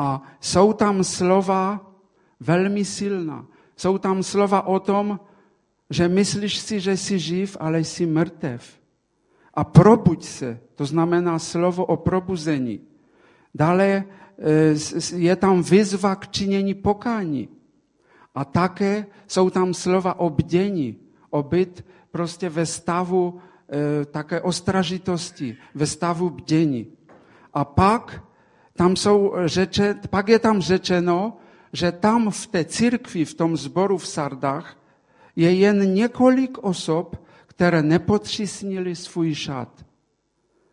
A jsou tam slova velmi silná. Jsou tam slova o tom, že myslíš si, že jsi živ, ale jsi mrtev. A probuď se, to znamená slovo o probuzení. Dále e, je tam výzva k činění pokání. A také jsou tam slova o bdění, o byt prostě ve stavu e, také ostražitosti, ve stavu bdění. A pak, tam jsou řeče, pak je tam řečeno, že tam v té církvi, v tom zboru v Sardách, je jen několik osob, které nepotřísnili svůj šat,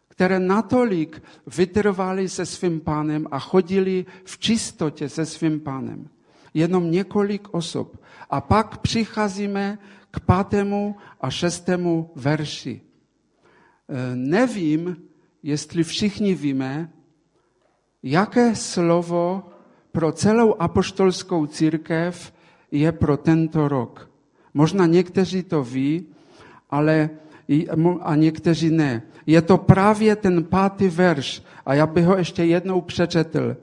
které natolik vytrvali se svým pánem a chodili v čistotě se svým pánem. Jenom několik osob. A pak přicházíme k pátému a šestému verši. E, nevím, jestli všichni víme, jaké slovo pro celou apoštolskou církev je pro tento rok. Možná někteří to ví, ale a někteří ne. Je to právě ten pátý verš a já bych ho ještě jednou přečetl.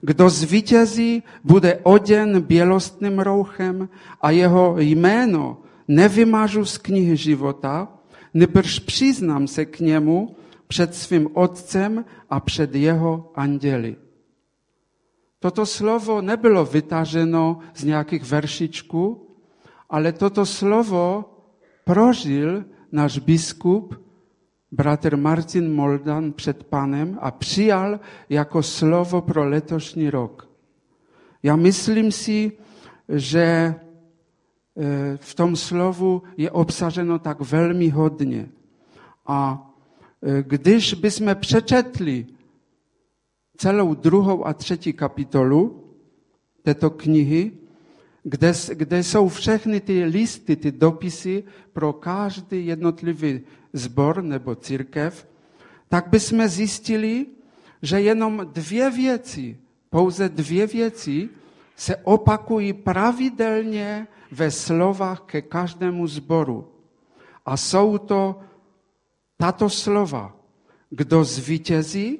Kdo zvítězí, bude oděn bělostným rouchem a jeho jméno nevymažu z knihy života, nebrž přiznám se k němu před svým otcem a před jeho anděli. Toto slovo nebylo vytaženo z nějakých veršičků, ale toto slovo prožil náš biskup, bratr Martin Moldan před panem a přijal jako slovo pro letošní rok. Já myslím si, že e, v tom slovu je obsaženo tak velmi hodně. A když bychom přečetli celou druhou a třetí kapitolu této knihy, kde, kde jsou všechny ty listy, ty dopisy pro každý jednotlivý zbor nebo církev, tak bychom zjistili, že jenom dvě věci, pouze dvě věci se opakují pravidelně ve slovách ke každému zboru. A jsou to tato slova. Kdo zvítězí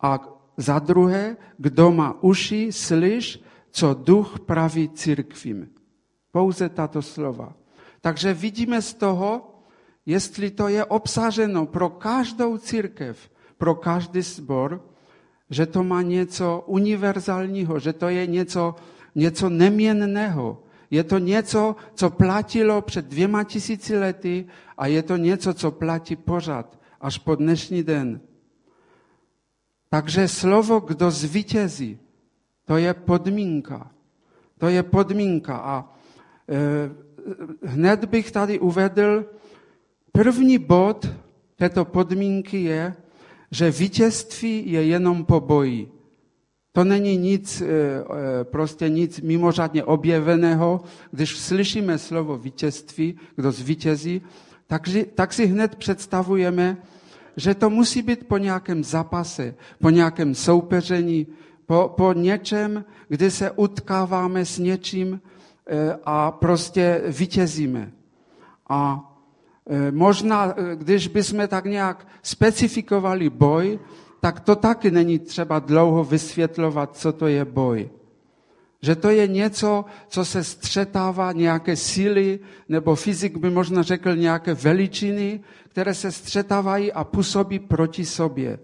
a za druhé, kdo má uši, slyš, co duch praví církvím. Pouze tato slova. Takže vidíme z toho, jestli to je obsaženo pro každou církev, pro každý sbor, že to má něco univerzálního, že to je něco, něco neměnného. Je to něco, co platilo před dvěma tisíci lety a je to něco, co platí pořád, až po dnešní den. Takže slovo, kdo zvítězí, to je podmínka. To je podmínka. A e, hned bych tady uvedl, první bod této podmínky je, že vítězství je jenom po boji. To není nic, e, e, prostě nic mimořádně objeveného. Když slyšíme slovo vítězství, kdo zvítězí, tak, tak si hned představujeme, že to musí být po nějakém zápase, po nějakém soupeření, po, po něčem, kdy se utkáváme s něčím eh, a prostě vítězíme. A eh, možná, eh, když bychom tak nějak specifikovali boj, tak to taky není třeba dlouho vysvětlovat, co to je boj. Že to je něco, co se střetává, nějaké síly, nebo fyzik by možná řekl nějaké veličiny, které se střetávají a působí proti sobě.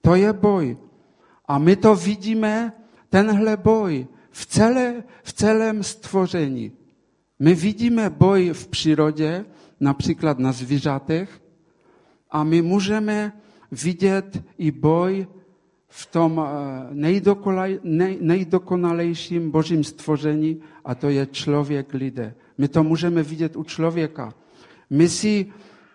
To je boj. A my to vidíme, tenhle boj, v, celé, v celém stvoření. My vidíme boj v přírodě, například na zvířatech, a my můžeme vidět i boj v tom eh, nejdokonalejším božím stvoření, a to je člověk lidé. My to můžeme vidět u člověka. My si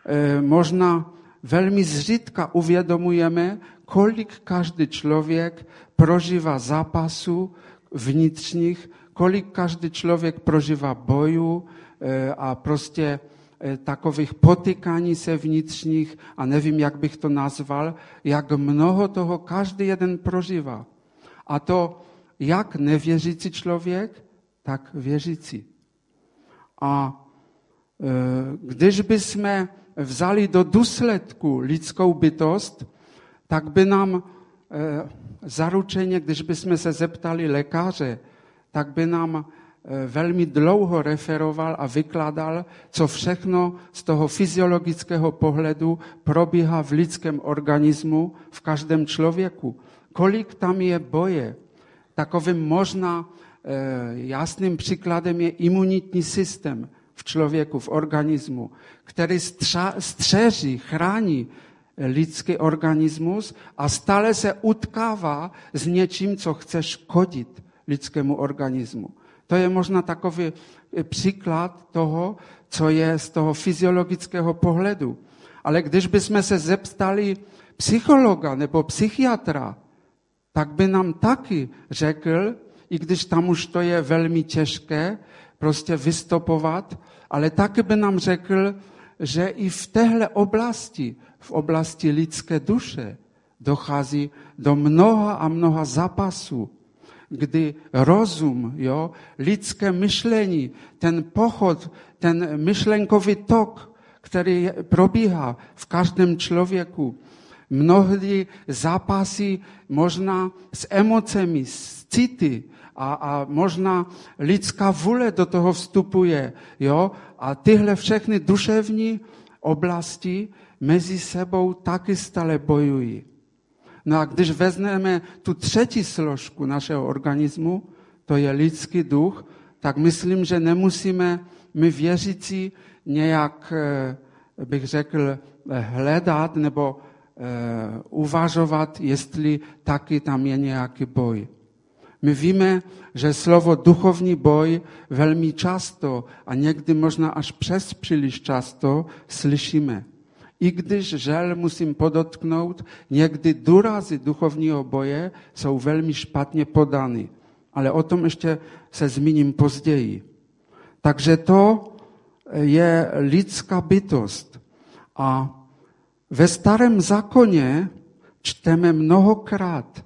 e, možná velmi zřídka uvědomujeme, kolik každý člověk prožívá zápasů vnitřních, kolik každý člověk prožívá bojů e, a prostě e, takových potykání se vnitřních a nevím, jak bych to nazval, jak mnoho toho každý jeden prožívá. A to jak nevěřící člověk, tak věřící. A e, když bychom vzali do důsledku lidskou bytost, tak by nám e, zaručeně, když bychom se zeptali lékaře, tak by nám velmi dlouho referoval a vykládal, co všechno z toho fyziologického pohledu probíhá v lidském organismu, v každém člověku. Kolik tam je boje. Takovým možná e, jasným příkladem je imunitní systém v člověku, v organismu, který střeží, chrání lidský organismus a stále se utkává s něčím, co chce škodit lidskému organismu. To je možná takový příklad toho, co je z toho fyziologického pohledu. Ale když bychom se zeptali psychologa nebo psychiatra, tak by nám taky řekl, i když tam už to je velmi těžké, prostě vystopovat, ale taky by nám řekl, že i v téhle oblasti, v oblasti lidské duše, dochází do mnoha a mnoha zápasů, kdy rozum, jo, lidské myšlení, ten pochod, ten myšlenkový tok, který probíhá v každém člověku, mnohdy zápasy možná s emocemi, s city, a, a možná lidská vůle do toho vstupuje. Jo? A tyhle všechny duševní oblasti mezi sebou taky stále bojují. No a když vezmeme tu třetí složku našeho organismu, to je lidský duch, tak myslím, že nemusíme my věřící nějak, eh, bych řekl, hledat nebo eh, uvažovat, jestli taky tam je nějaký boj. My víme, že slovo duchovní boj velmi často a někdy možná až přes příliš často slyšíme. I když žel musím podotknout, někdy důrazy duchovního boje jsou velmi špatně podány. Ale o tom ještě se zmíním později. Takže to je lidská bytost. A ve starém zákoně čteme mnohokrát,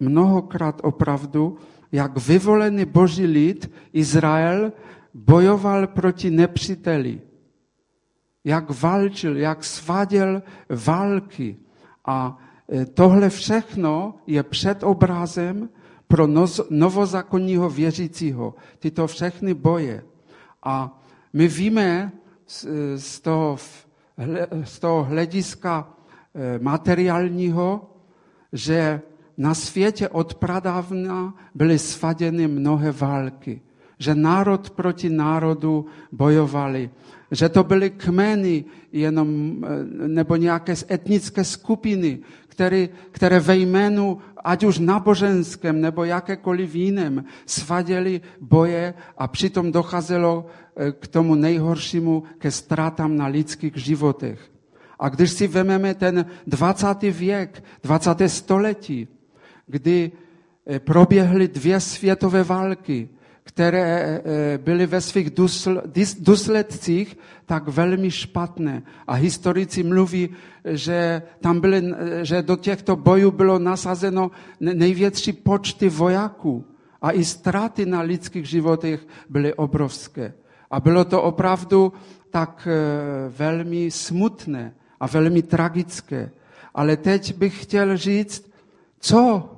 mnohokrát opravdu, jak vyvolený boží lid Izrael bojoval proti nepříteli. Jak valčil, jak svaděl války. A e, tohle všechno je předobrazem pro novozakonního věřícího. Tyto všechny boje. A my víme z toho, z toho hlediska e, materiálního, že na světě od pradávna byly svaděny mnohé války, že národ proti národu bojovali, že to byly kmeny jenom, eh, nebo nějaké etnické skupiny, které, které ve jménu, ať už náboženském nebo jakékoliv jiném, svaděli boje a přitom docházelo eh, k tomu nejhoršímu, ke ztrátám na lidských životech. A když si vememe ten 20. věk, 20. století, kdy eh, proběhly dvě světové války, které eh, byly ve svých důsledcích tak velmi špatné. A historici mluví, že, tam byly, eh, že do těchto bojů bylo nasazeno největší počty vojáků. A i ztráty na lidských životech byly obrovské. A bylo to opravdu tak velmi smutné a velmi tragické. Ale teď bych chtěl říct, co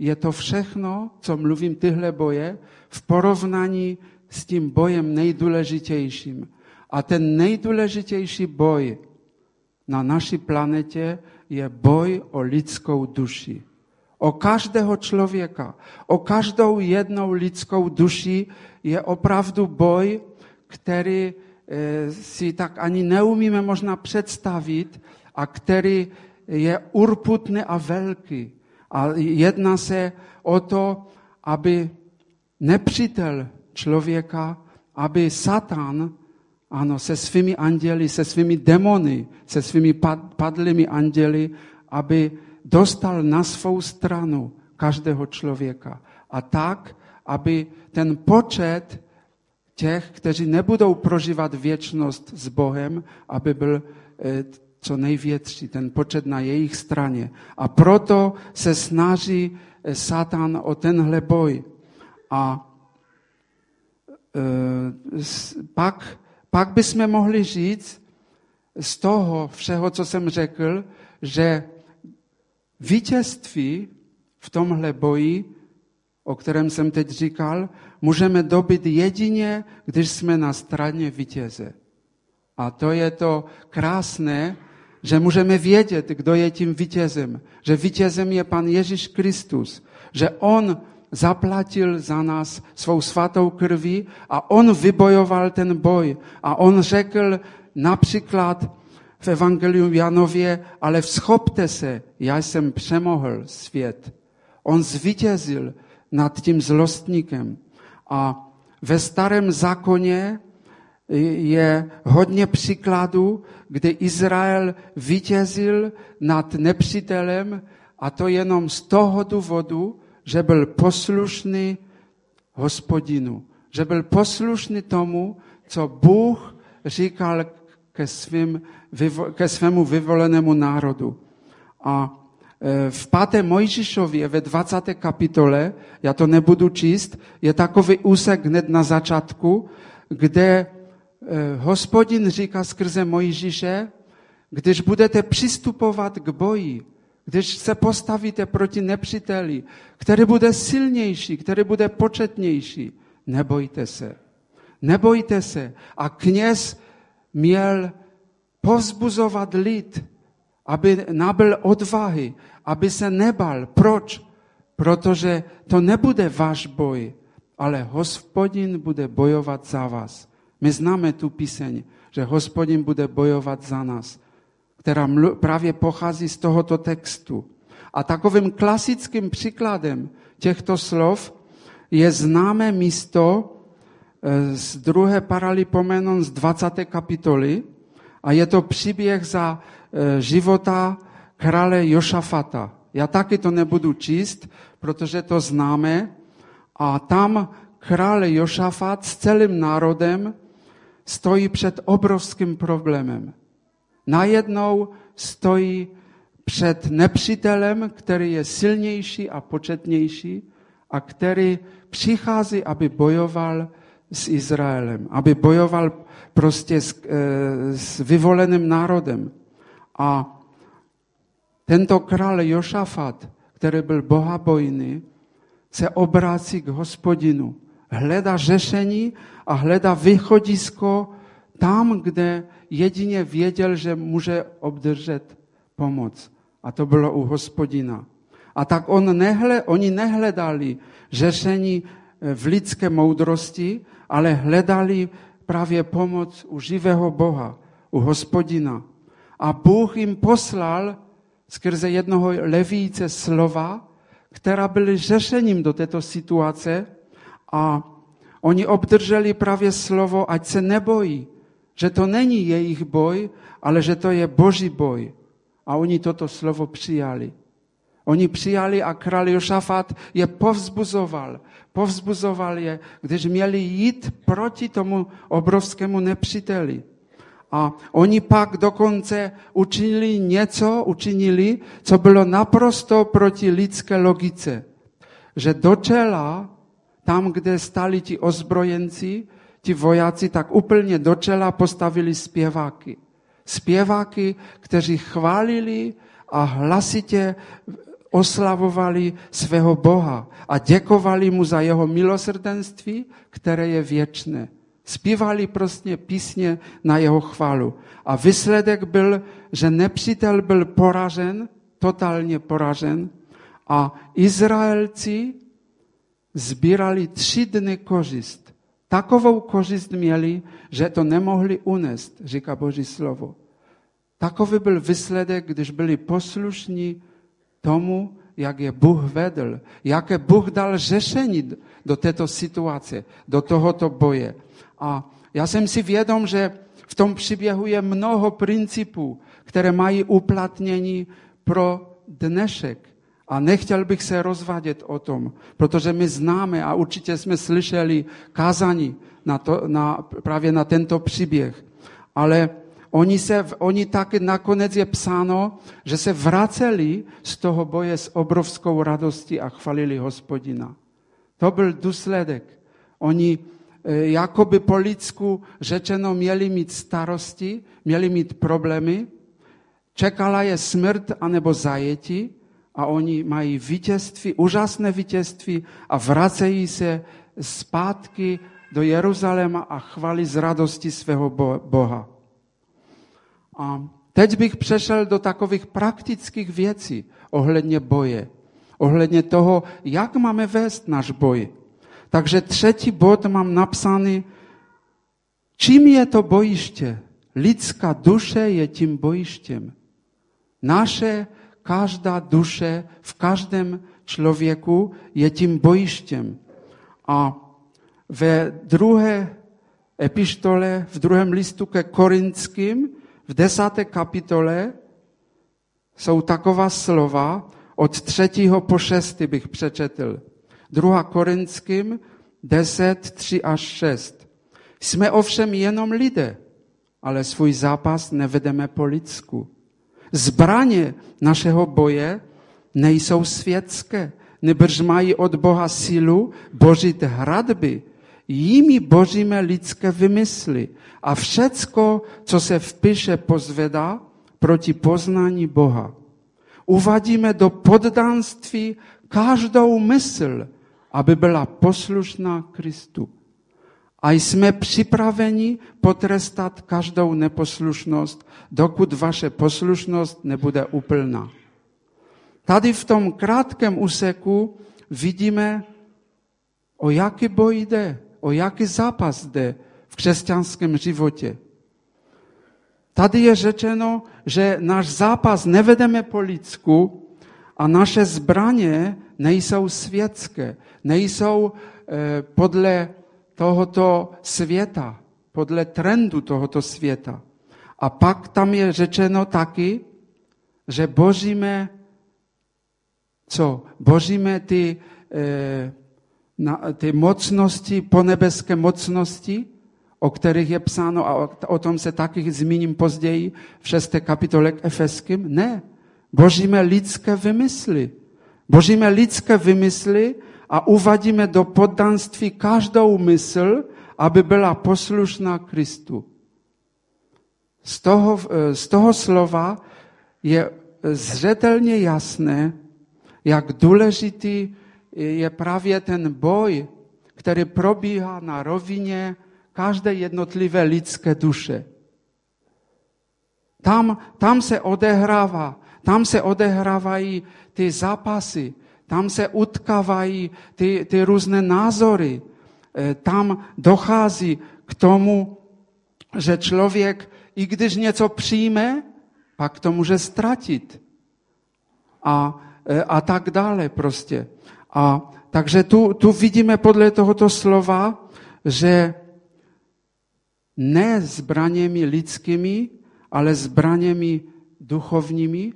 je to všechno, co mluvím tyhle boje, v porovnání s tím bojem nejdůležitějším. A ten nejdůležitější boj na naší planetě je boj o lidskou duši. O každého člověka, o každou jednou lidskou duši je opravdu boj, který eh, si tak ani neumíme možná představit a který je urputný a velký. A jedná se o to, aby nepřítel člověka, aby Satan, ano, se svými anděli, se svými demony, se svými padlými anděli, aby dostal na svou stranu každého člověka. A tak, aby ten počet těch, kteří nebudou prožívat věčnost s Bohem, aby byl eh, co největší, ten počet na jejich straně. A proto se snaží eh, Satan o tenhle boj. A e, pak, pak bychom mohli říct z toho všeho, co jsem řekl, že vítězství v tomhle boji, o kterém jsem teď říkal, můžeme dobit jedině, když jsme na straně vítěze. A to je to krásné, že můžeme vědět, kdo je tím vítězem. Že vítězem je Pan Ježíš Kristus. Že On zaplatil za nás svou svatou krví a On vybojoval ten boj. A On řekl například v Evangeliu Janově, ale vzchopte se, já jsem přemohl svět. On zvítězil nad tím zlostníkem. A ve starém zákoně je hodně příkladů, kdy Izrael vítězil nad nepřítelem a to jenom z toho důvodu, že byl poslušný hospodinu. Že byl poslušný tomu, co Bůh říkal ke, svým, ke svému vyvolenému národu. A e, v 5. Mojžišově ve 20. kapitole, já to nebudu číst, je takový úsek hned na začátku, kde hospodin říká skrze Mojžíše, když budete přistupovat k boji, když se postavíte proti nepříteli, který bude silnější, který bude početnější, nebojte se. Nebojte se. A kněz měl povzbuzovat lid, aby nabyl odvahy, aby se nebal. Proč? Protože to nebude váš boj, ale hospodin bude bojovat za vás. My známe tu píseň, že hospodin bude bojovat za nás, která právě pochází z tohoto textu. A takovým klasickým příkladem těchto slov je známé místo e, z druhé paralipomenon z 20. kapitoly a je to příběh za e, života krále Jošafata. Já taky to nebudu číst, protože to známe. A tam král Jošafat s celým národem stojí před obrovským problémem. Najednou stojí před nepřítelem, který je silnější a početnější a který přichází, aby bojoval s Izraelem, aby bojoval prostě s, e, s vyvoleným národem. A tento král Jošafat, který byl bohabojný, se obrácí k hospodinu hledá řešení a hledá východisko tam, kde jedině věděl, že může obdržet pomoc. A to bylo u hospodina. A tak on nehle, oni nehledali řešení eh, v lidské moudrosti, ale hledali právě pomoc u živého Boha, u hospodina. A Bůh jim poslal skrze jednoho levíce slova, která byly řešením do této situace, a oni obdrželi právě slovo, ať se nebojí, že to není jejich boj, ale že to je boží boj. A oni toto slovo přijali. Oni přijali a král Jošafat je povzbuzoval. Povzbuzoval je, když měli jít proti tomu obrovskému nepříteli. A oni pak dokonce učinili něco, učinili, co bylo naprosto proti lidské logice. Že do čela tam, kde stali ti ozbrojenci, ti vojáci, tak úplně do čela postavili zpěváky. Zpěváky, kteří chválili a hlasitě oslavovali svého Boha a děkovali mu za jeho milosrdenství, které je věčné. Zpívali prostě písně na jeho chválu. A výsledek byl, že nepřítel byl poražen, totálně poražen a Izraelci zbírali tři dny kořist. Takovou kořist měli, že to nemohli unést, říká Boží slovo. Takový byl výsledek, když byli poslušní tomu, jak je Bůh vedl, jaké Bůh dal řešení do této situace, do tohoto boje. A já jsem si vědom, že v tom příběhu je mnoho principů, které mají uplatnění pro dnešek. A nechtěl bych se rozvádět o tom, protože my známe a určitě jsme slyšeli kázání na to, na, právě na tento příběh. Ale oni, se, oni taky nakonec je psáno, že se vraceli z toho boje s obrovskou radostí a chvalili hospodina. To byl důsledek. Oni e, jakoby po lidsku řečeno měli mít starosti, měli mít problémy, čekala je smrt anebo zajetí, a oni mají vítězství, úžasné vítězství a vracejí se zpátky do Jeruzaléma a chválí z radosti svého Boha. A teď bych přešel do takových praktických věcí ohledně boje, ohledně toho, jak máme vést náš boj. Takže třetí bod mám napsaný, čím je to bojiště? Lidská duše je tím bojištěm. Naše každá duše v každém člověku je tím bojištěm. A ve druhé epištole, v druhém listu ke Korinským, v desáté kapitole, jsou taková slova, od třetího po šestý bych přečetl. Druhá Korinským 10, 3 až 6. Jsme ovšem jenom lidé, ale svůj zápas nevedeme po lidsku. Zbraně našeho boje nejsou světské, nebrž mají od Boha sílu božit hradby. Jimi božíme lidské vymysly a všecko, co se v píše pozvedá proti poznání Boha. Uvadíme do poddanství každou mysl, aby byla poslušná Kristu. A jsme připraveni potrestat každou neposlušnost, dokud vaše poslušnost nebude úplná. Tady v tom krátkém úseku vidíme, o jaký boj jde, o jaký zápas jde v křesťanském životě. Tady je řečeno, že náš zápas nevedeme po lidsku a naše zbraně nejsou světské, nejsou eh, podle tohoto světa, podle trendu tohoto světa. A pak tam je řečeno taky, že božíme, co? Božíme ty, eh, na, ty mocnosti, ponebeské mocnosti, o kterých je psáno a o, o tom se taky zmíním později v šesté kapitole k Efeským. Ne, božíme lidské vymysly. Božíme lidské vymysly a uvadíme do poddanství každou mysl, aby byla poslušná Kristu. Z toho, z toho slova je zřetelně jasné, jak důležitý je právě ten boj, který probíhá na rovině každé jednotlivé lidské duše. Tam, tam se odehrává, tam se odehrávají ty zápasy, tam se utkávají ty, ty různé názory. E, tam dochází k tomu, že člověk, i když něco přijme, pak to může ztratit. A, e, a tak dále prostě. A takže tu, tu vidíme podle tohoto slova, že ne zbraněmi lidskými, ale zbraněmi duchovními,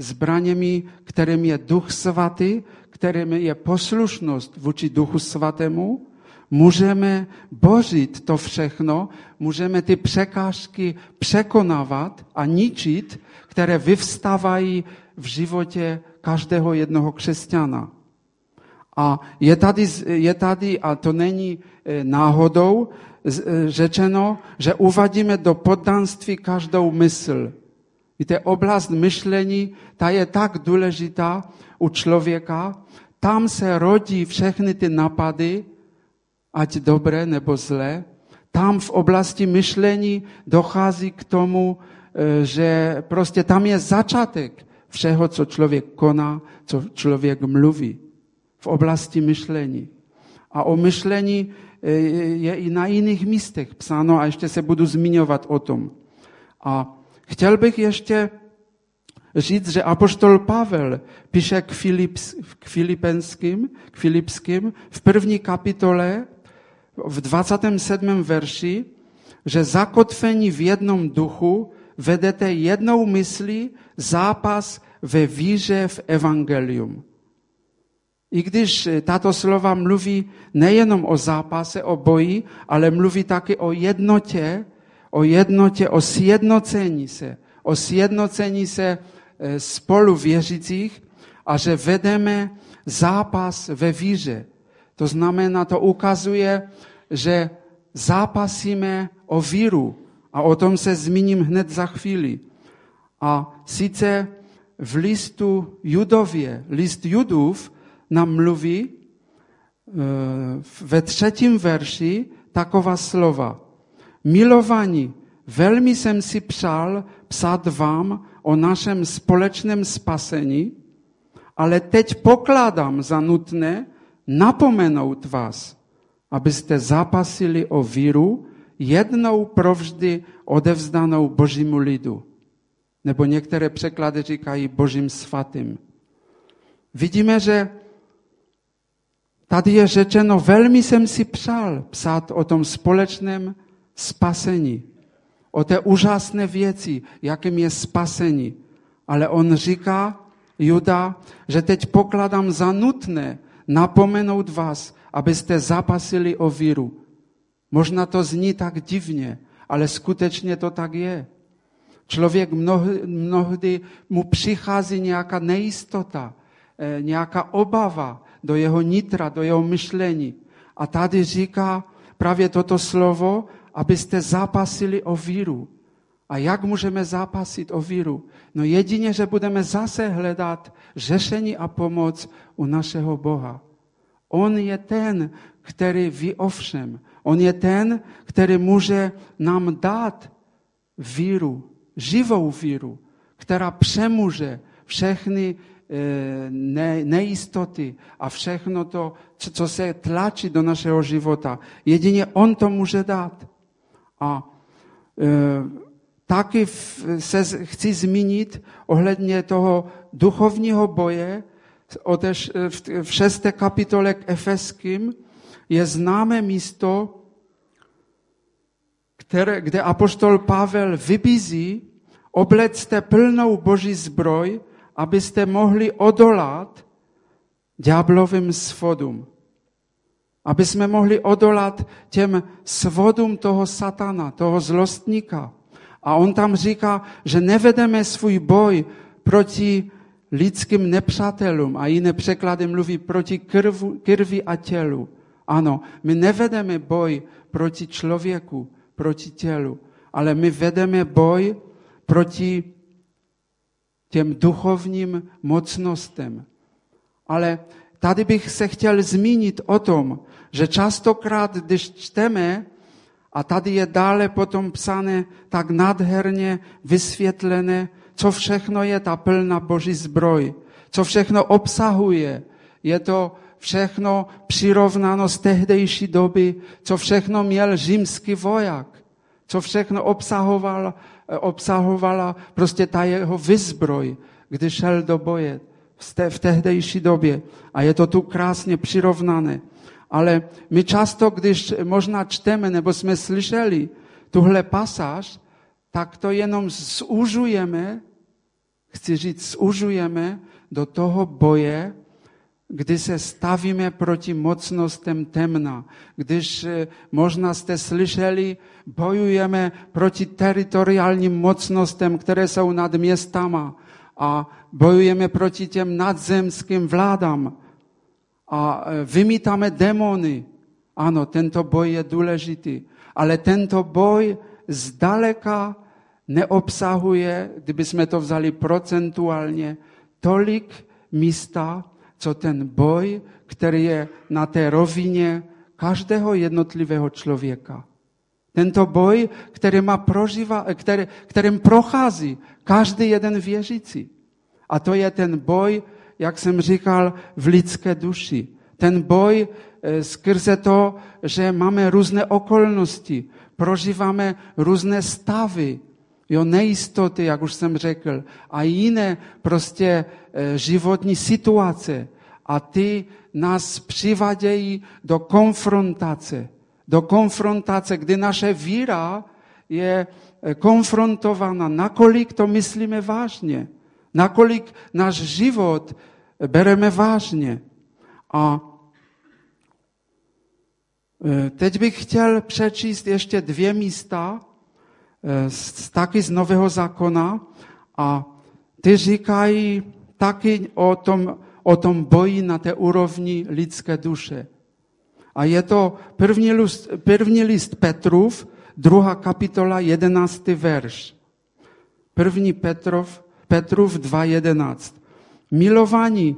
zbraněmi, kterým je Duch Svatý, kterým je poslušnost vůči Duchu Svatému, můžeme bořit to všechno, můžeme ty překážky překonávat a ničit, které vyvstávají v životě každého jednoho křesťana. A je tady, je tady, a to není e, náhodou, e, řečeno, že uvadíme do poddanství každou mysl. Víte, oblast myšlení, ta je tak důležitá u člověka. Tam se rodí všechny ty napady, ať dobré nebo zlé. Tam v oblasti myšlení dochází k tomu, e, že prostě tam je začátek všeho, co člověk koná, co člověk mluví v oblasti myšlení. A o myšlení e, je i na jiných místech psáno a ještě se budu zmiňovat o tom. A chtěl bych ještě říct, že apoštol Pavel píše k, Filips, k Filipenským, k Filipským v první kapitole v 27. verši, že zakotvení v jednom duchu vedete jednou myslí zápas ve víře v evangelium. I když tato slova mluví nejenom o zápase, o boji, ale mluví taky o jednotě, o jednotě, o sjednocení se, o sjednocení se e, spolu věřících a že vedeme zápas ve víře. To znamená, to ukazuje, že zápasíme o víru a o tom se zmíním hned za chvíli. A sice w listu Judowie, list Judów nam mówi e, we trzecim wersi takowa słowa. Milowani, velmi jsem si přál psat vám o našem společném spasení, ale teď pokládám za nutné napomenout vás, abyste zapasili o víru jednou provždy odevzdanou božímu lidu. Nebo některé překlady říkají božím svatým. Vidíme, že tady je řečeno, velmi jsem si přál psát o tom společném spasení, o té úžasné věci, jakým je spasení. Ale on říká, Juda, že teď pokladám za nutné napomenout vás, abyste zapasili o víru. Možná to zní tak divně, ale skutečně to tak je. Člověk mnohdy, mnohdy mu přichází nějaká nejistota, eh, nějaká obava do jeho nitra, do jeho myšlení. A tady říká právě toto slovo, abyste zapasili o víru. A jak můžeme zápasit o víru? No jedině, že budeme zase hledat řešení a pomoc u našeho Boha. On je ten, který ví o všem. On je ten, který může nám dát víru, živou víru, která přemůže všechny e, nejistoty a všechno to, co se tlačí do našeho života. Jedině On to může dát. A e, taky se chci zmínit ohledně toho duchovního boje v šesté kapitole k Efeským je známé místo, které, kde apoštol Pavel vybízí, oblecte plnou boží zbroj, abyste mohli odolat ďáblovým svodům. Aby jsme mohli odolat těm svodům toho satana, toho zlostníka. A on tam říká, že nevedeme svůj boj proti lidským nepřátelům a jiné překlady mluví proti krvu, krvi a tělu. Ano, my nevedeme boj proti člověku, proti tělu, ale my vedeme boj proti těm duchovním mocnostem. Ale tady bych se chtěl zmínit o tom, že častokrát, když čteme a tady je dále potom psané tak nádherně vysvětlené, co všechno je ta plná boží zbroj, co všechno obsahuje. Je to všechno přirovnáno z tehdejší doby, co všechno měl římský voják, co všechno obsahoval, obsahovala prostě ta jeho vyzbroj, když šel do boje v tehdejší době. A je to tu krásně přirovnané. Ale my často, když možná čteme nebo jsme slyšeli tuhle pasáž, tak to jenom zužujeme, chci říct, zužujeme do toho boje, kdy se stavíme proti mocnostem temna. Když e, možná jste slyšeli, bojujeme proti teritoriálním mocnostem, které jsou nad městama a bojujeme proti těm nadzemským vládám a e, vymítáme démony. Ano, tento boj je důležitý, ale tento boj zdaleka neobsahuje, kdybychom to vzali procentuálně, tolik místa, co ten boj, který je na té rovině každého jednotlivého člověka. Tento boj, který má proživa, který, kterým prochází každý jeden věřící. A to je ten boj, jak jsem říkal, v lidské duši. Ten boj eh, skrze to, že máme různé okolnosti, prožíváme různé stavy, jo, nejistoty, jak už jsem řekl, a jiné prostě eh, životní situace. A ty nás přivadějí do konfrontace. Do konfrontace, kdy naše víra je eh, konfrontována, nakolik to myslíme vážně, nakolik náš život bereme vážně. A e, teď bych chtěl přečíst ještě dvě místa, e, taky z Nového zákona a ty říkají taky o tom, o tom boji na té úrovni lidské duše. A je to první list, první list Petrův, druhá kapitola, jedenáctý verš. První Petrov, Petrův 2.11. Milovaní,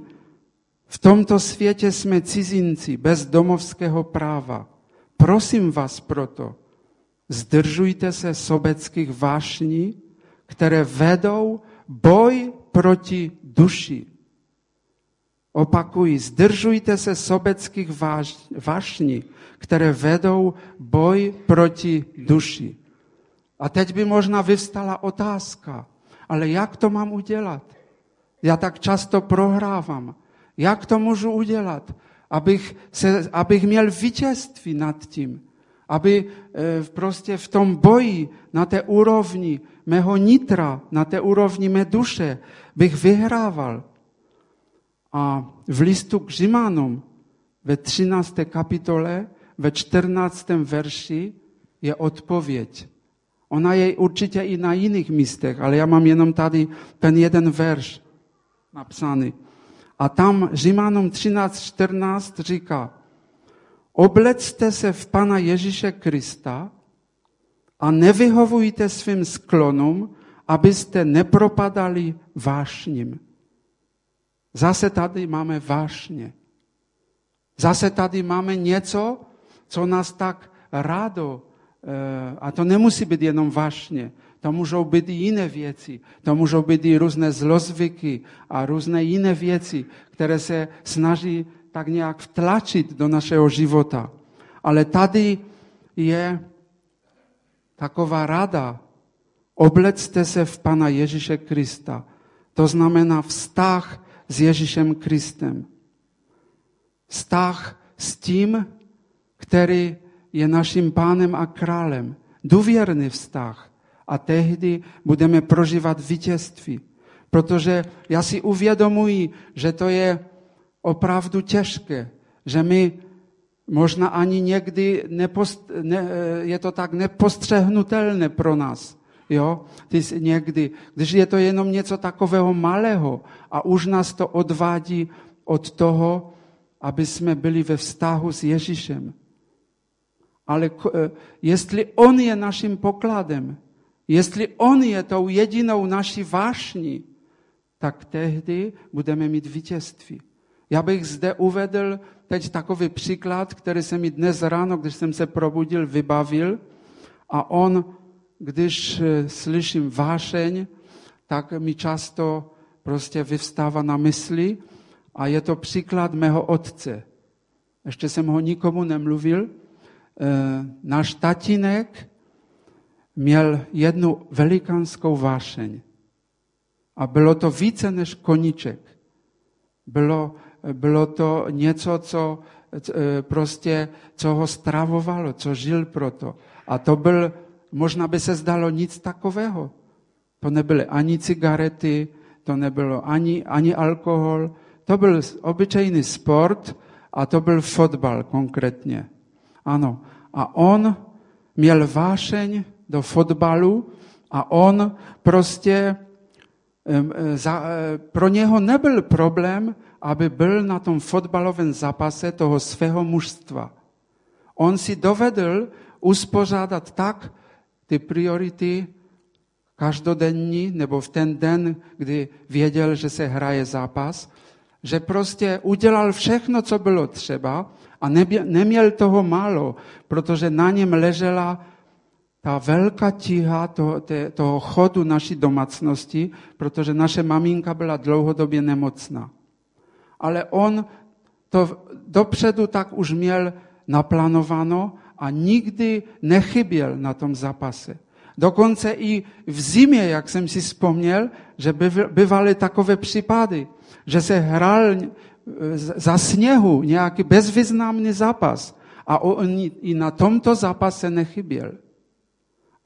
v tomto světě jsme cizinci bez domovského práva. Prosím vás proto, zdržujte se sobeckých vášní, které vedou boj proti duši. Opakuji, zdržujte se sobeckých vášní, které vedou boj proti duši. A teď by možná vyvstala otázka, ale jak to mám udělat? Já tak často prohrávám. Jak to můžu udělat, abych, se, abych měl vítězství nad tím? Aby e, prostě v tom boji na té úrovni mého nitra, na té úrovni mé duše bych vyhrával. A v listu k Římanům ve 13. kapitole, ve 14. verši je odpověď. Ona je určitě i na jiných místech, ale já mám jenom tady ten jeden verš napsaný. A tam Římanům 13.14 říká, oblecte se v Pana Ježíše Krista a nevyhovujte svým sklonům, abyste nepropadali vášním. Zase tady máme vášně. Zase tady máme něco, co nás tak rádo, a to nemusí být jenom vášně, to můžou být i jiné věci, to můžou být i různé zlozvyky a různé jiné věci, které se snaží tak nějak vtlačit do našeho života. Ale tady je taková rada, oblecte se v Pana Ježíše Krista. To znamená vztah s Ježíšem Kristem. Vztah s tím, který je naším pánem a králem. Důvěrný vztah. A tehdy budeme prožívat vítězství. Protože já si uvědomuji, že to je opravdu těžké, že my možná ani někdy nepost, ne, je to tak nepostřehnutelné pro nás. Jo? Ty někdy, když je to jenom něco takového malého a už nás to odvádí od toho, aby jsme byli ve vztahu s Ježíšem. Ale eh, jestli On je naším pokladem, jestli On je tou jedinou naší vášní, tak tehdy budeme mít vítězství. Já bych zde uvedl teď takový příklad, který se mi dnes ráno, když jsem se probudil, vybavil. A on, když eh, slyším vášeň, tak mi často prostě vyvstává na mysli a je to příklad mého otce. Ještě jsem ho nikomu nemluvil. E, náš tatínek měl jednu velikánskou vášeň. A bylo to více než koníček. Bylo, bylo to něco, co e, prostě, co ho stravovalo, co žil proto. A to byl, možná by se zdalo nic takového. To nebyly ani cigarety, to nebylo ani, ani alkohol, to byl obyčejný sport a to byl fotbal konkrétně. Ano. A on měl vášeň do fotbalu a on prostě e, za, e, pro něho nebyl problém, aby byl na tom fotbalovém zápase toho svého mužstva. On si dovedl uspořádat tak ty priority každodenní, nebo v ten den, kdy věděl, že se hraje zápas, že prostě udělal všechno, co bylo třeba a neměl toho málo, protože na něm ležela ta velká tíha toho, toho chodu naší domácnosti, protože naše maminka byla dlouhodobě nemocná. Ale on to dopředu tak už měl naplánováno a nikdy nechyběl na tom zápase. Dokonce i v zimě, jak jsem si vzpomněl, že byvaly takové případy, že se hrál e, za sněhu nějaký bezvýznamný zápas a on i na tomto zápase nechyběl.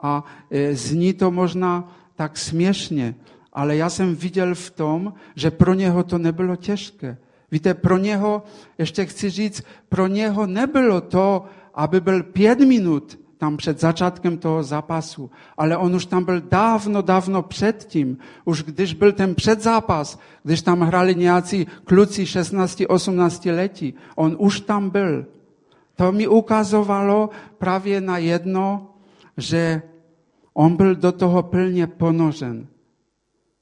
A e, zní to možná tak směšně, ale já jsem viděl v tom, že pro něho to nebylo těžké. Víte, pro něho, ještě chci říct, pro něho nebylo to, aby byl pět minut tam před začátkem toho zápasu, ale on už tam byl dávno, dávno předtím, už když byl ten předzápas, když tam hráli nějací kluci 16, 18 letí, on už tam byl. To mi ukazovalo právě na jedno, že on byl do toho plně ponořen.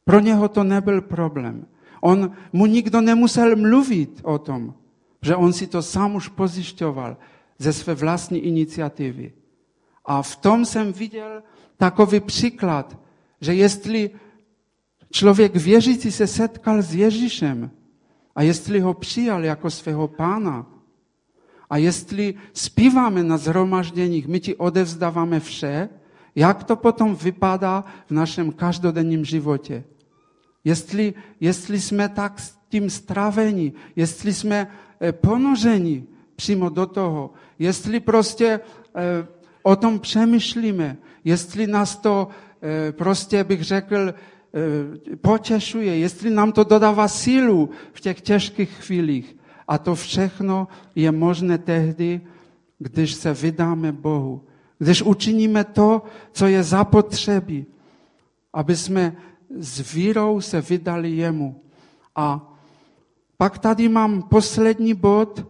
Pro něho to nebyl problém. On, mu nikdo nemusel mluvit o tom, že on si to sám už pozjišťoval ze své vlastní iniciativy. A v tom jsem viděl takový příklad, že jestli člověk věřící se setkal s Ježíšem a jestli ho přijal jako svého pána a jestli zpíváme na zhromažděních, my ti odevzdáváme vše, jak to potom vypadá v našem každodenním životě. Jestli, jestli jsme tak s tím straveni, jestli jsme eh, ponoženi přímo do toho, jestli prostě eh, o tom přemýšlíme, jestli nás to eh, prostě bych řekl potěšuje, jestli nám to dodává sílu v těch těžkých chvílích. A to všechno je možné tehdy, když se vydáme Bohu. Když učiníme to, co je zapotřebí, aby jsme s vírou se vydali jemu. A pak tady mám poslední bod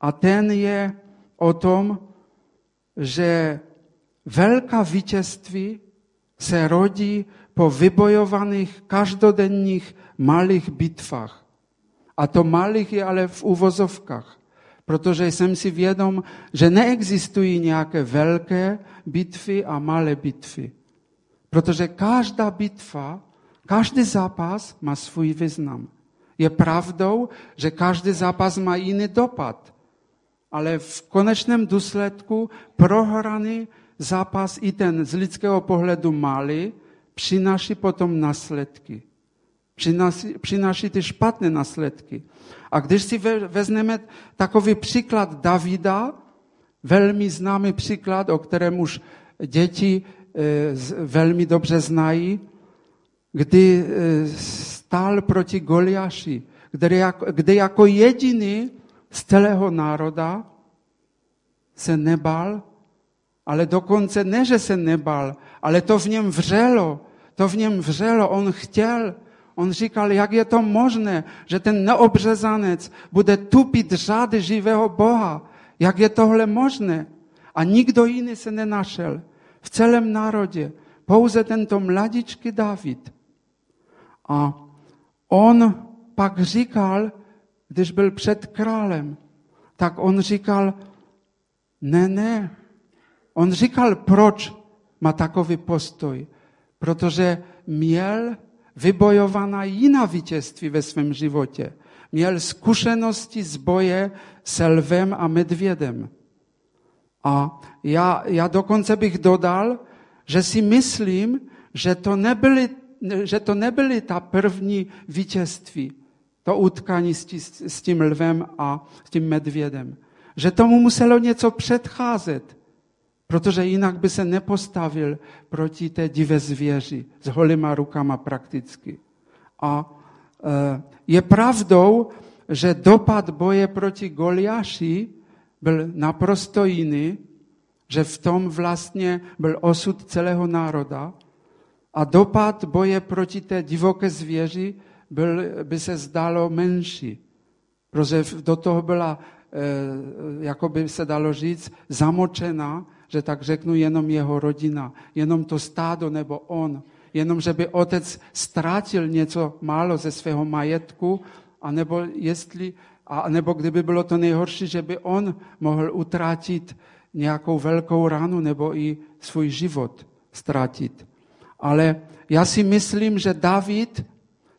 a ten je o tom, že velká vítězství se rodí po vybojovaných každodenních malých bitvách. A to malých je ale v uvozovkách, protože jsem si vědom, že neexistují nějaké velké bitvy a malé bitvy. Protože každá bitva každý zápas má svůj význam. Je pravdou, že každý zápas má jiný dopad. Ale v konečném důsledku prohraný zápas i ten z lidského pohledu malý přináší potom následky. Přináší, přináší ty špatné následky. A když si vezmeme takový příklad Davida, velmi známý příklad, o kterém už děti e, velmi dobře znají, kdy e, stál proti Goliáši, jako, kde jako jediný z celého národa se nebal, ale dokonce ne, že se nebal, ale to v něm vřelo, to v něm vřelo, on chtěl, on říkal, jak je to možné, že ten neobřezanec bude tupit řády živého Boha. Jak je tohle možné? A nikdo jiný se nenašel v celém národě. Pouze tento mladičký David. A on pak říkal, když byl před králem, tak on říkal, ne, ne. On říkal, proč má takový postoj. Protože měl vybojovaná jiná vítězství ve svém životě. Měl zkušenosti z boje s lvem a medvědem. A já, já dokonce bych dodal, že si myslím, že to nebyly že to nebyly ta první vítězství, to utkání s, s tím lvem a s tím medvědem. Že tomu muselo něco předcházet, protože jinak by se nepostavil proti té divé zvěři s holýma rukama prakticky. A e, je pravdou, že dopad boje proti Goliáši byl naprosto jiný, že v tom vlastně byl osud celého národa, a dopad boje proti té divoké zvěři byl, by se zdalo menší. Protože do toho byla, e, jako by se dalo říct, zamočena, že tak řeknu, jenom jeho rodina, jenom to stádo nebo on. Jenom, že by otec ztratil něco málo ze svého majetku, anebo jestli, a nebo kdyby bylo to nejhorší, že by on mohl utratit nějakou velkou ranu nebo i svůj život ztratit. Ale já si myslím, že David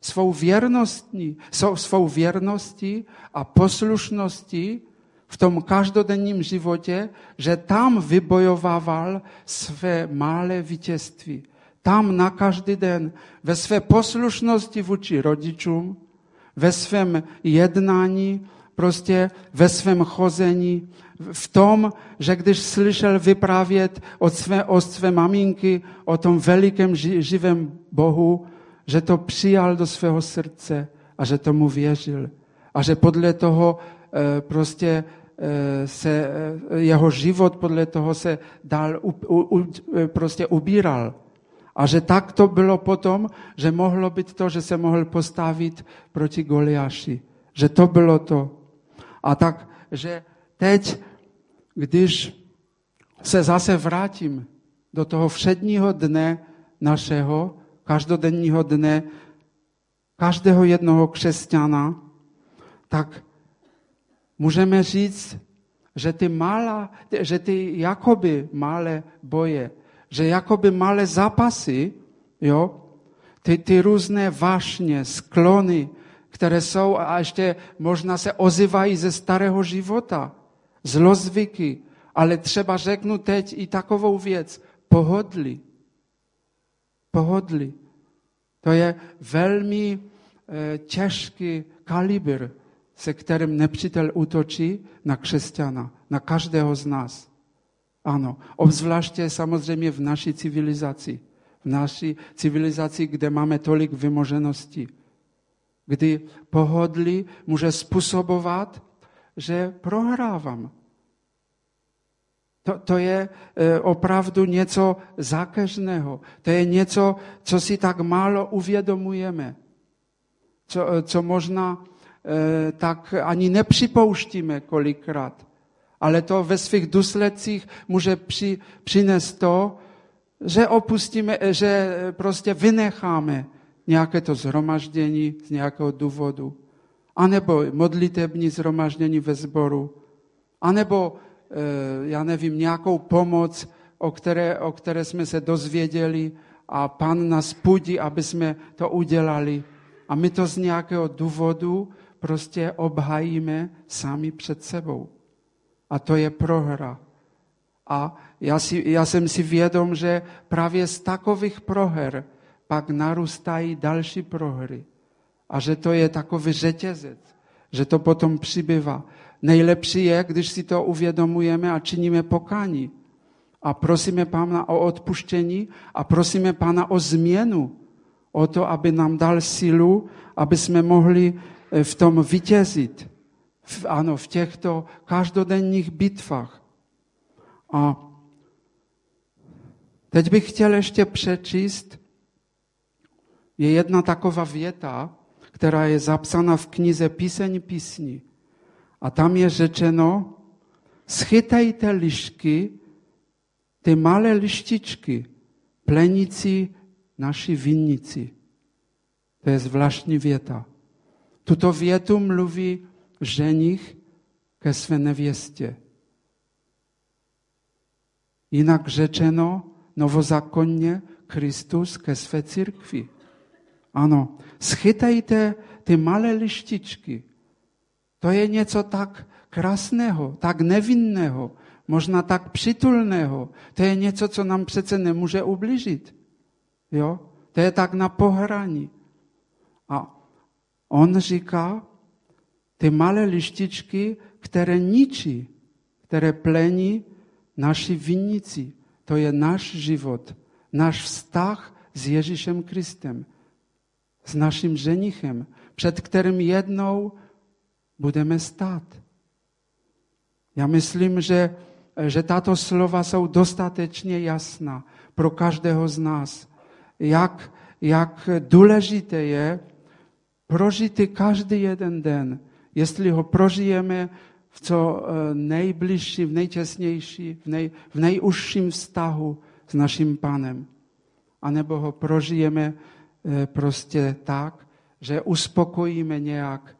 svou věrností, svou věrností a poslušností v tom každodenním životě, že tam vybojovával své malé vítězství. Tam na každý den ve své poslušnosti vůči rodičům, ve svém jednání, prostě ve svém chození, v tom, že když slyšel vyprávět od své, od své maminky o tom velikém živém Bohu, že to přijal do svého srdce a že tomu věřil. A že podle toho e, prostě e, se e, jeho život podle toho se dál u, u, u, prostě ubíral. A že tak to bylo potom, že mohlo být to, že se mohl postavit proti Goliáši. Že to bylo to. A tak, že teď když se zase vrátím do toho všedního dne našeho, každodenního dne každého jednoho křesťana, tak můžeme říct, že ty, malá, že ty jakoby malé boje, že jakoby malé zápasy, jo, ty, ty různé vášně, sklony, které jsou a ještě možná se ozývají ze starého života, zlozvyky, ale třeba řeknu teď i takovou věc, pohodlí. Pohodlí. To je velmi e, těžký kalibr, se kterým nepřítel útočí na křesťana, na každého z nás. Ano, obzvláště samozřejmě v naší civilizaci. V naší civilizaci, kde máme tolik vymožeností. Kdy pohodlí může způsobovat, že prohrávám. To, to je e, opravdu něco zákeřného. To je něco, co si tak málo uvědomujeme. Co, e, co možná e, tak ani nepřipouštíme kolikrát. Ale to ve svých důsledcích může při, přinést to, že opustíme, že prostě vynecháme nějaké to zhromaždění z nějakého důvodu. Anebo modlitební zhromaždění ve sboru. Anebo já nevím, nějakou pomoc, o které, o které jsme se dozvěděli a pan nás pudí, aby jsme to udělali. A my to z nějakého důvodu prostě obhajíme sami před sebou. A to je prohra. A já, si, já jsem si vědom, že právě z takových proher pak narůstají další prohry. A že to je takový řetězec, že to potom přibývá. Nejlepší je, když si to uvědomujeme a činíme pokání. A prosíme Pána o odpuštění a prosíme Pána o změnu. O to, aby nám dal sílu, aby jsme mohli eh, v tom vítězit. V, ano, v těchto každodenních bitvách. A teď bych chtěl ještě přečíst, je jedna taková věta, která je zapsána v knize Píseň písní. A tam je řečeno, schytajte lišky, ty malé lištičky, plenici naši vinnici. To je zvláštní věta. Tuto větu mluví ženich ke své nevěstě. Jinak řečeno, novozákonně Kristus ke své církvi. Ano, schytajte ty malé lištičky, to je něco tak krásného, tak nevinného, možná tak přitulného. To je něco, co nám přece nemůže ublížit. Jo? To je tak na pohraní. A on říká, ty malé lištičky, které ničí, které plení naši vinici. To je náš život, náš vztah s Ježíšem Kristem, s naším ženichem, před kterým jednou budeme stát. Já myslím, že, že tato slova jsou dostatečně jasná pro každého z nás. Jak, jak důležité je prožít každý jeden den. Jestli ho prožijeme v co eh, nejbližší, v nejtěsnější, v, nej, v nejužším vztahu s naším panem. A nebo ho prožijeme eh, prostě tak, že uspokojíme nějak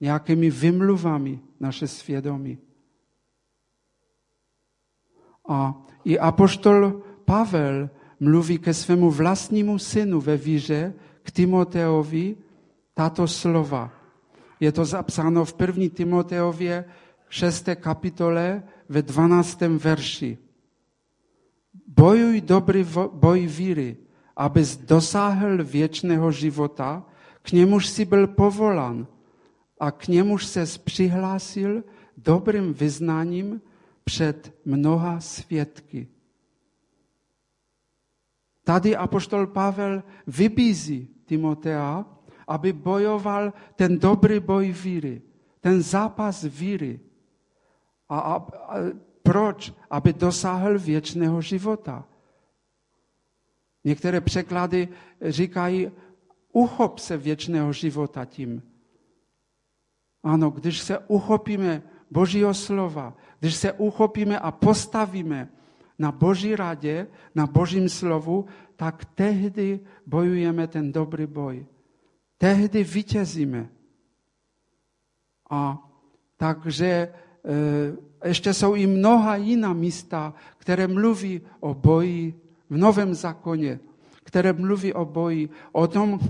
nějakými vymluvami naše svědomí. A i apoštol Pavel mluví ke svému vlastnímu synu ve víře, k Timoteovi, tato slova. Je to zapsáno v 1. Timoteově 6. kapitole ve 12. verši. Bojuj dobrý boj víry, abys dosáhl věčného života, k němuž si byl povolán – a k němuž se přihlásil dobrým vyznáním před mnoha svědky. Tady apoštol Pavel vybízí Timotea, aby bojoval ten dobrý boj víry, ten zápas víry. A, a, a proč? Aby dosáhl věčného života. Některé překlady říkají, uchop se věčného života tím. Ano, když se uchopíme Božího slova, když se uchopíme a postavíme na Boží radě, na Božím slovu, tak tehdy bojujeme ten dobrý boj. tehdy vítězíme. A takže e, ještě jsou i mnoha jiná místa, které mluví o boji v Novém zákoně, které mluví o boji, o tom,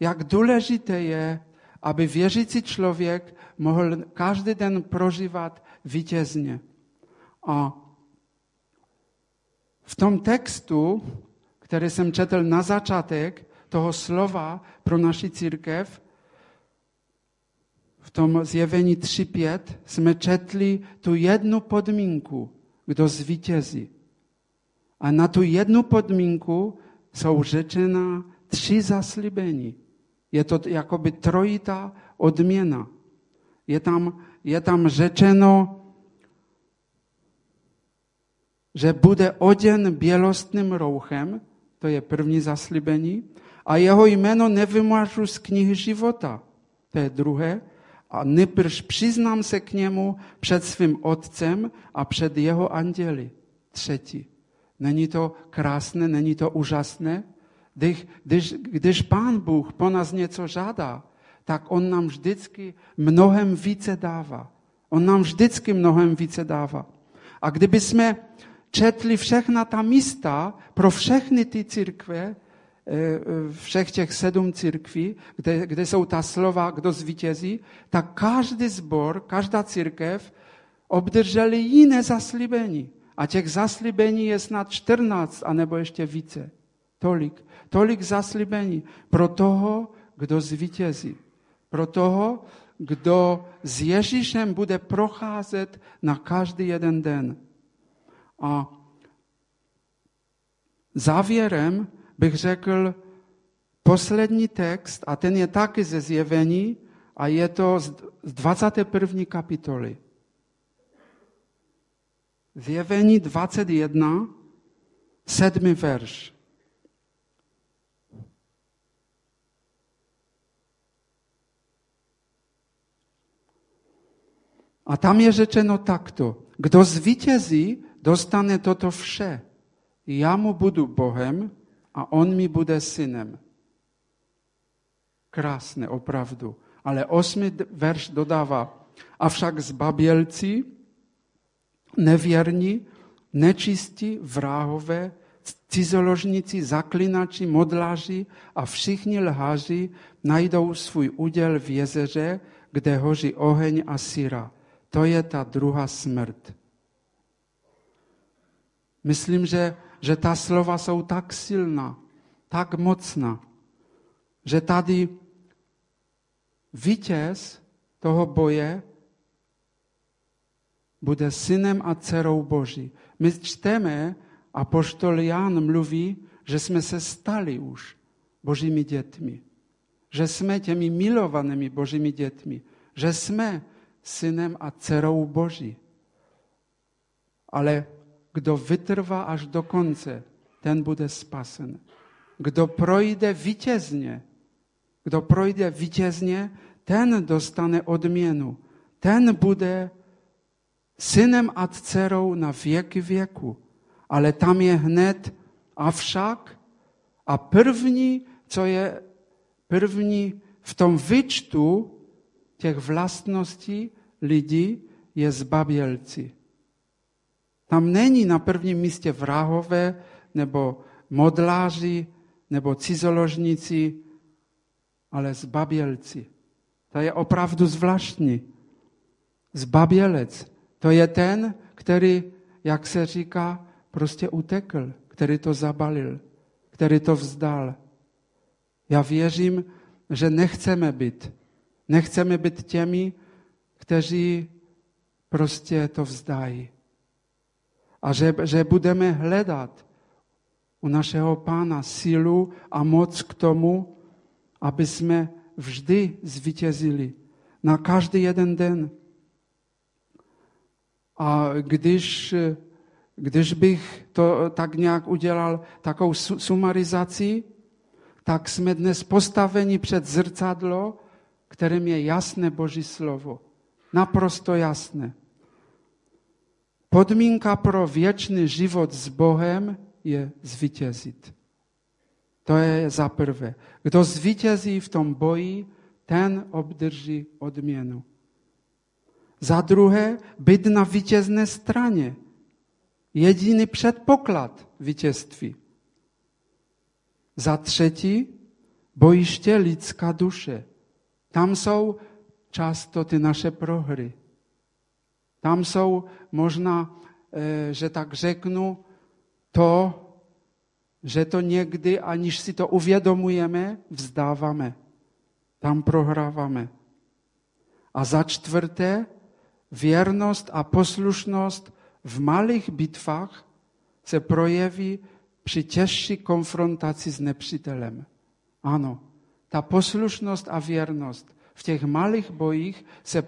jak důležité je, aby věřící člověk mohl každý den prožívat vítězně. A v tom textu, který jsem četl na začátek toho slova pro naši církev, v tom zjevení 3.5 jsme četli tu jednu podmínku, kdo zvítězí. A na tu jednu podmínku jsou řečena tři zaslíbení. Je to jakoby trojitá odměna. Je tam, je tam řečeno, že bude oděn bělostným rouchem, to je první zaslíbení, a jeho jméno nevymažu z knihy života, to je druhé, a nejprž přiznám se k němu před svým otcem a před jeho anděli. Třetí. Není to krásné, není to úžasné? Když, když, když Pán Bůh po nás něco žádá, tak On nám vždycky mnohem více dává. On nám vždycky mnohem více dává. A kdyby jsme četli všechna ta místa pro všechny ty církve, eh, všech těch sedm církví, kde, kde jsou ta slova, kdo zvítězí, tak každý zbor, každá církev obdrželi jiné zaslíbení. A těch zaslíbení je snad 14, anebo ještě více. Tolik. Tolik zaslíbení pro toho, kdo zvítězí. Pro toho, kdo s Ježíšem bude procházet na každý jeden den. A závěrem bych řekl poslední text, a ten je taky ze zjevení, a je to z 21. kapitoly. Zjevení 21, sedmý verš. A tam je řečeno takto. Kdo zvítězí, dostane toto vše. Já mu budu Bohem a on mi bude synem. Krásné, opravdu. Ale osmý verš dodává, avšak zbabělci, nevěrní, nečistí, vrahové, cizoložníci, zaklinači, modláři a všichni lháři najdou svůj úděl v jezeře, kde hoří oheň a síra. To je ta druhá smrt. Myslím, že, že ta slova jsou tak silná, tak mocná, že tady vítěz toho boje bude synem a dcerou Boží. My čteme, a poštol Jan mluví, že jsme se stali už božími dětmi. Že jsme těmi milovanými božími dětmi. Že jsme synem a dcerou Boží. Ale kdo vytrvá až do konce, ten bude spasen. Kdo projde vítězně, kdo projde vítězně, ten dostane odměnu. Ten bude synem a dcerou na věky věku. Ale tam je hned avšak a první, co je první v tom vyčtu těch vlastností lidí, je zbabělci. Tam není na prvním místě vrahové, nebo modláři, nebo cizoložníci, ale zbabělci. To je opravdu zvláštní. Zbabělec. To je ten, který, jak se říká, prostě utekl, který to zabalil, který to vzdal. Já věřím, že nechceme být. Nechceme být těmi, kteří prostě to vzdají. A že, že budeme hledat u našeho pána sílu a moc k tomu, aby jsme vždy zvítězili na každý jeden den. A když, když bych to tak nějak udělal takovou sumarizaci, tak jsme dnes postaveni před zrcadlo, kterým je jasné Boží slovo. Naprosto jasné. Podmínka pro věčný život s Bohem je zvítězit. To je za prvé. Kdo zvítězí v tom boji, ten obdrží odměnu. Za druhé, být na vítězné straně. Jediný předpoklad vítězství. Za třetí, bojiště lidská duše. Tam jsou často ty naše prohry. Tam jsou možná, eh, že tak řeknu, to, že to někdy, aniž si to uvědomujeme, vzdáváme. Tam prohráváme. A za čtvrté, věrnost a poslušnost v malých bitvách se projeví při těžší konfrontaci s nepřítelem. Ano, ta poslušnost a věrnost v těch malých bojích se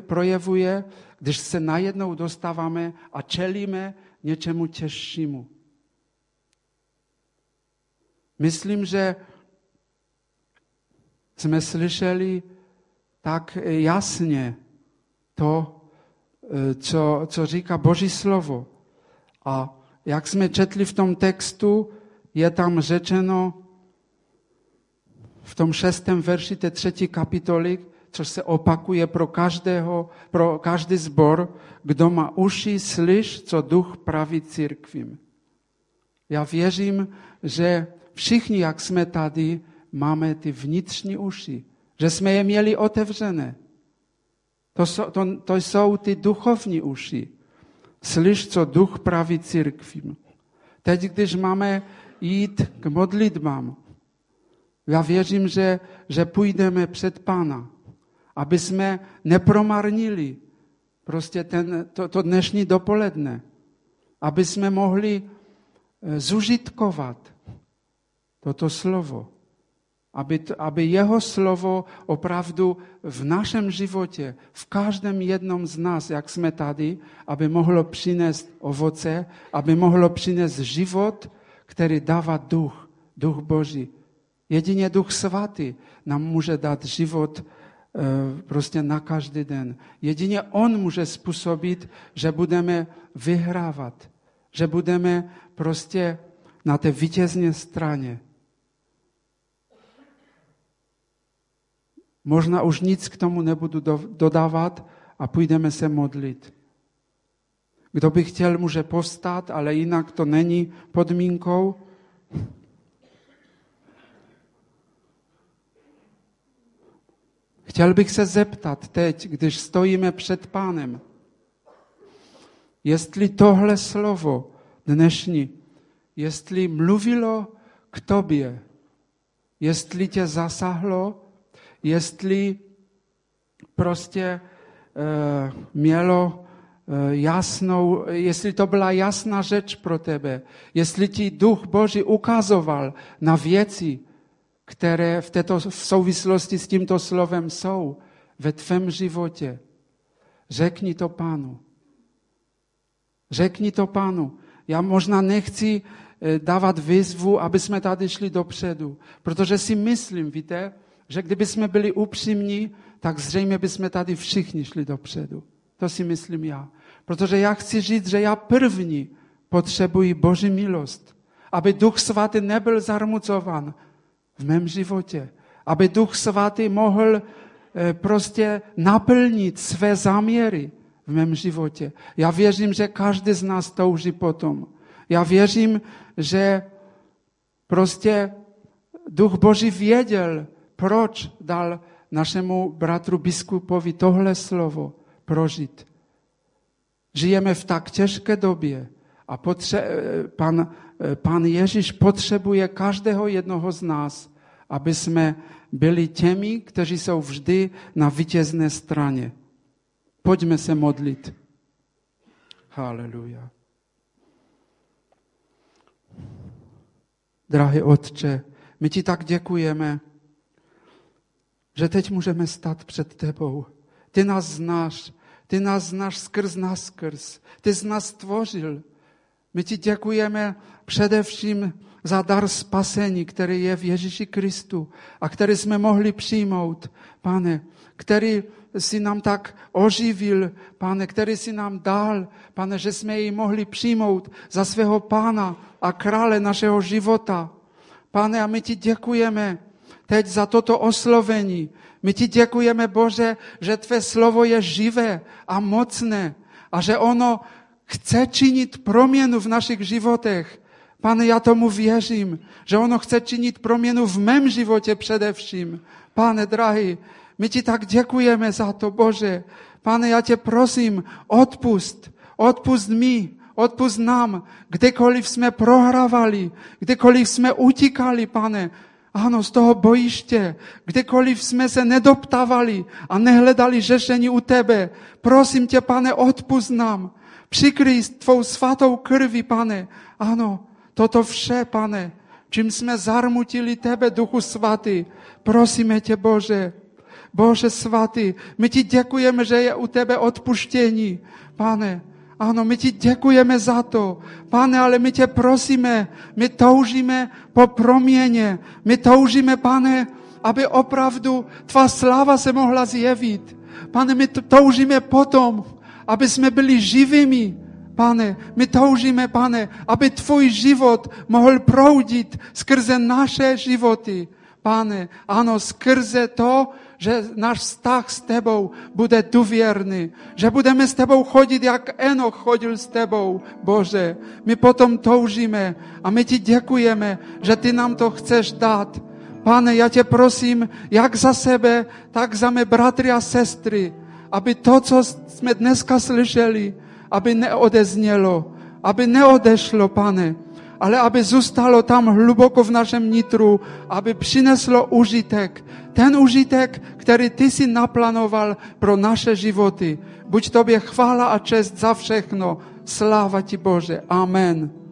projevuje, když se najednou dostáváme a čelíme něčemu těžšímu. Myslím, že jsme slyšeli tak jasně to, co, co říká Boží slovo. A jak jsme četli v tom textu, je tam řečeno v tom šestém verši té třetí kapitoly, což se opakuje pro každého, pro každý zbor, kdo má uši, slyš, co duch praví církvím. Já věřím, že všichni, jak jsme tady, máme ty vnitřní uši, že jsme je měli otevřené. To jsou, to, to jsou ty duchovní uši. Slyš, co duch praví církvím. Teď, když máme jít k modlitbám, já věřím, že, že půjdeme před Pána, aby jsme nepromarnili prostě ten, to, to dnešní dopoledne, aby jsme mohli eh, zužitkovat toto slovo. Aby, aby jeho slovo opravdu v našem životě, v každém jednom z nás, jak jsme tady, aby mohlo přinést ovoce, aby mohlo přinést život, který dává duch, duch Boží. Jedině duch svatý nám může dát život eh, prostě na každý den. Jedině on může způsobit, že budeme vyhrávat, že budeme prostě na té vítězné straně. Možná už nic k tomu nebudu dodávat a půjdeme se modlit. Kdo by chtěl, může povstat, ale jinak to není podmínkou. Chtěl bych se zeptat teď, když stojíme před pánem, jestli tohle slovo dnešní, jestli mluvilo k tobě, jestli tě zasahlo, jestli prostě e, mělo e, jasnou, jestli to byla jasná řeč pro tebe, jestli ti duch Boží ukazoval na věci, které v této v souvislosti s tímto slovem jsou ve tvém životě. Řekni to pánu. Řekni to pánu. Já možná nechci e, dávat výzvu, aby jsme tady šli dopředu, protože si myslím, víte, že kdyby jsme byli upřímní, tak zřejmě bychom tady všichni šli dopředu. To si myslím já. Protože já chci říct, že já první potřebuji Boží milost. Aby Duch Svatý nebyl zarmucovan v mém životě. Aby Duch Svatý mohl eh, prostě naplnit své záměry v mém životě. Já věřím, že každý z nás touží potom. Já věřím, že prostě Duch Boží věděl, proč dal našemu bratru biskupovi tohle slovo prožít. Žijeme v tak těžké době a potře- pan, pan Ježíš potřebuje každého jednoho z nás, aby jsme byli těmi, kteří jsou vždy na vítězné straně. Pojďme se modlit. Haleluja. Drahý Otče, my ti tak děkujeme, že teď můžeme stát před tebou. Ty nás znáš, ty nás znáš skrz nás skrz. Ty z nás stvořil. My ti děkujeme především za dar spasení, který je v Ježíši Kristu a který jsme mohli přijmout, pane, který si nám tak oživil, pane, který si nám dal, pane, že jsme jej mohli přijmout za svého pána a krále našeho života. Pane, a my ti děkujeme teď za toto oslovení. My ti děkujeme, Bože, že tvé slovo je živé a mocné a že ono chce činit proměnu v našich životech. Pane, já tomu věřím, že ono chce činit proměnu v mém životě především. Pane, drahý, my ti tak děkujeme za to, Bože. Pane, já tě prosím, odpust, odpust mi, odpust nám, kdekoliv jsme prohrávali, kdekoliv jsme utíkali, pane, ano, z toho bojiště, kdekoliv jsme se nedoptávali a nehledali řešení u tebe. Prosím tě, pane, odpust nám. Přikryj tvou svatou krví, pane. Ano, toto vše, pane, čím jsme zarmutili tebe, Duchu Svatý. Prosíme tě, Bože, Bože svatý, my ti děkujeme, že je u tebe odpuštění. Pane, ano, my ti děkujeme za to. Pane, ale my tě prosíme, my toužíme po proměně. My toužíme, pane, aby opravdu tvá sláva se mohla zjevit. Pane, my toužíme potom, aby jsme byli živými. Pane, my toužíme, pane, aby tvůj život mohl proudit skrze naše životy. Pane, ano, skrze to, že náš vztah s tebou bude důvěrný, že budeme s tebou chodit, jak Enoch chodil s tebou, Bože. My potom toužíme a my ti děkujeme, že ty nám to chceš dát. Pane, já tě prosím, jak za sebe, tak za mé bratry a sestry, aby to, co jsme dneska slyšeli, aby neodeznělo, aby neodešlo, pane, ale aby zůstalo tam hluboko v našem nitru, aby přineslo užitek. Ten užitek, který ty si naplánoval pro naše životy. Buď tobě chvála a čest za všechno. Sláva ti Bože. Amen.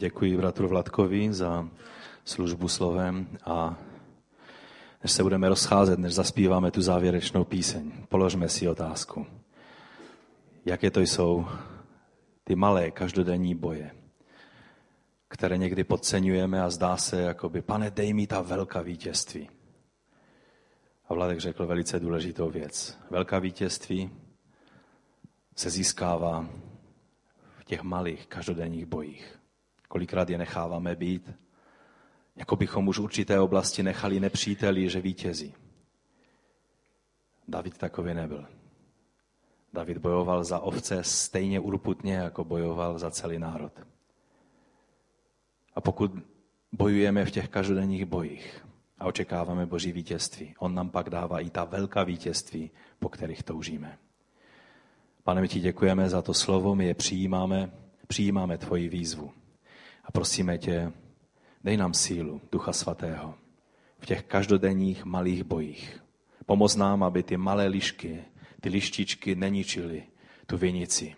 Děkuji bratru Vladkovi za službu slovem a než se budeme rozcházet, než zaspíváme tu závěrečnou píseň, položme si otázku. Jaké to jsou ty malé každodenní boje, které někdy podceňujeme a zdá se, jakoby, pane, dej mi ta velká vítězství. A Vladek řekl velice důležitou věc. Velká vítězství se získává v těch malých každodenních bojích. Kolikrát je necháváme být, jako bychom už určité oblasti nechali nepříteli, že vítězí. David takový nebyl. David bojoval za ovce stejně urputně, jako bojoval za celý národ. A pokud bojujeme v těch každodenních bojích a očekáváme Boží vítězství, On nám pak dává i ta velká vítězství, po kterých toužíme. Pane, my ti děkujeme za to slovo, my je přijímáme, přijímáme tvoji výzvu. A prosíme tě, Dej nám sílu Ducha Svatého v těch každodenních malých bojích. Pomoz nám, aby ty malé lišky, ty lištičky neničily tu vinici.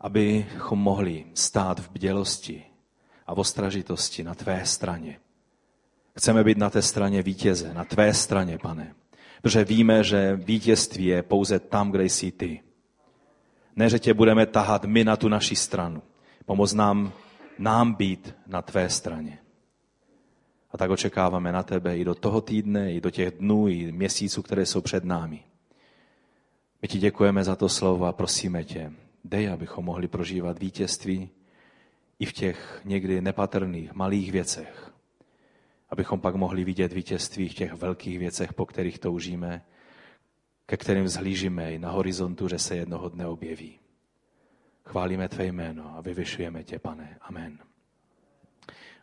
Abychom mohli stát v bdělosti a v ostražitosti na tvé straně. Chceme být na té straně vítěze, na tvé straně, pane. Protože víme, že vítězství je pouze tam, kde jsi ty. Ne, že tě budeme tahat my na tu naši stranu. Pomoz nám nám být na tvé straně. A tak očekáváme na tebe i do toho týdne, i do těch dnů, i měsíců, které jsou před námi. My ti děkujeme za to slovo a prosíme tě, dej, abychom mohli prožívat vítězství i v těch někdy nepatrných, malých věcech. Abychom pak mohli vidět vítězství v těch velkých věcech, po kterých toužíme, ke kterým vzhlížíme i na horizontu, že se jednoho dne objeví. Chválíme tvé jméno a vyvyšujeme tě, pane. Amen.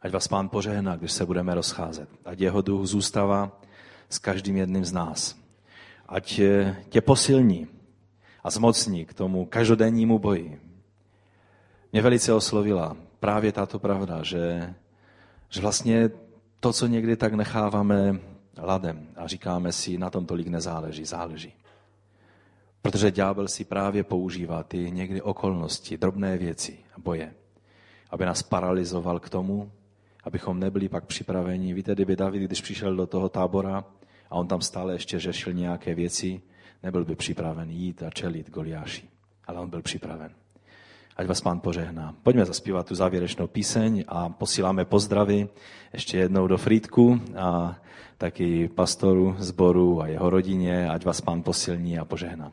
Ať vás pán požehná, když se budeme rozcházet. Ať jeho duch zůstává s každým jedním z nás. Ať tě posilní a zmocní k tomu každodennímu boji. Mě velice oslovila právě tato pravda, že, že vlastně to, co někdy tak necháváme ladem a říkáme si, na tom tolik nezáleží, záleží. Protože ďábel si právě používá ty někdy okolnosti, drobné věci a boje, aby nás paralizoval k tomu, abychom nebyli pak připraveni. Víte, kdyby David, když přišel do toho tábora a on tam stále ještě řešil nějaké věci, nebyl by připraven jít a čelit Goliáši. Ale on byl připraven. Ať vás pán požehná. Pojďme zaspívat tu závěrečnou píseň a posíláme pozdravy ještě jednou do Frýdku a taky pastoru zboru a jeho rodině, ať vás pán posilní a požehná.